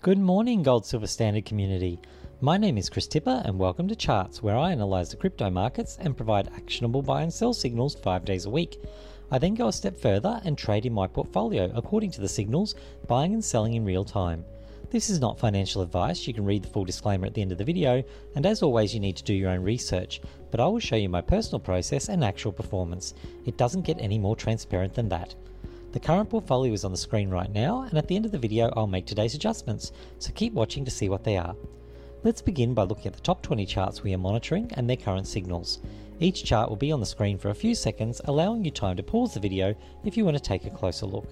Good morning, Gold Silver Standard community. My name is Chris Tipper, and welcome to Charts, where I analyse the crypto markets and provide actionable buy and sell signals five days a week. I then go a step further and trade in my portfolio according to the signals, buying and selling in real time. This is not financial advice, you can read the full disclaimer at the end of the video, and as always, you need to do your own research, but I will show you my personal process and actual performance. It doesn't get any more transparent than that. The current portfolio is on the screen right now, and at the end of the video, I'll make today's adjustments, so keep watching to see what they are. Let's begin by looking at the top 20 charts we are monitoring and their current signals. Each chart will be on the screen for a few seconds, allowing you time to pause the video if you want to take a closer look.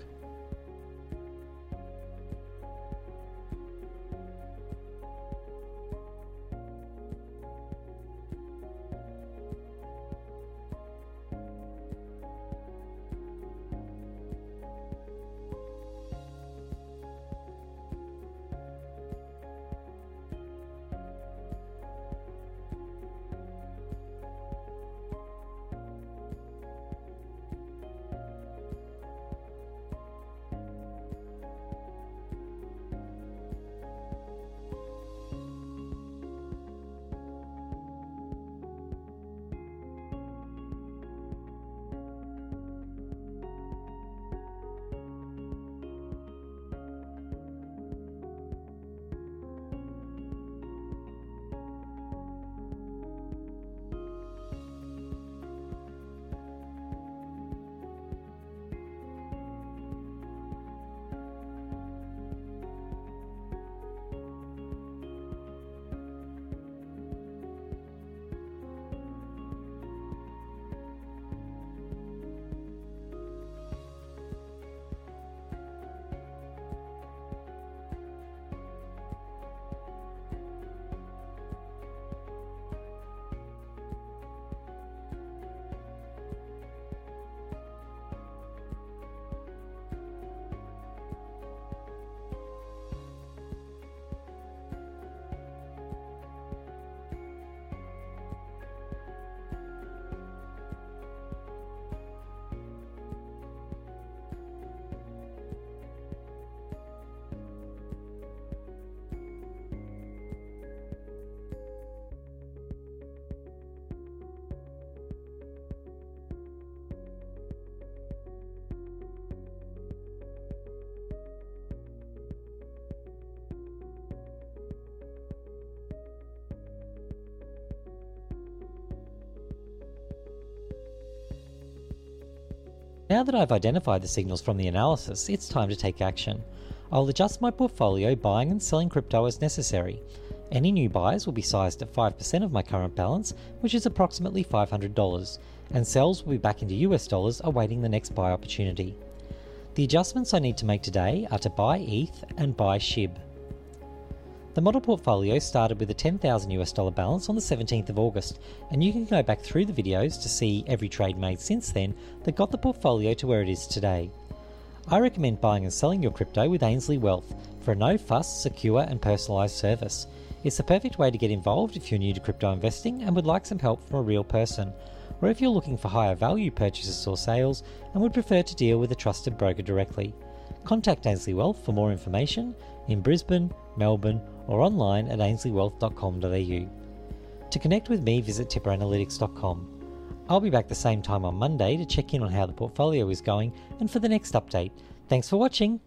Now that I've identified the signals from the analysis, it's time to take action. I'll adjust my portfolio buying and selling crypto as necessary. Any new buys will be sized at 5% of my current balance, which is approximately $500, and sells will be back into US dollars awaiting the next buy opportunity. The adjustments I need to make today are to buy ETH and buy SHIB. The model portfolio started with a 10,000 US dollar balance on the 17th of August, and you can go back through the videos to see every trade made since then that got the portfolio to where it is today. I recommend buying and selling your crypto with Ainslie Wealth for a no fuss, secure, and personalised service. It's the perfect way to get involved if you're new to crypto investing and would like some help from a real person, or if you're looking for higher value purchases or sales and would prefer to deal with a trusted broker directly. Contact Ainslie Wealth for more information in Brisbane, Melbourne, or online at ainsliewealth.com.au. To connect with me, visit tipperanalytics.com. I'll be back the same time on Monday to check in on how the portfolio is going and for the next update. Thanks for watching.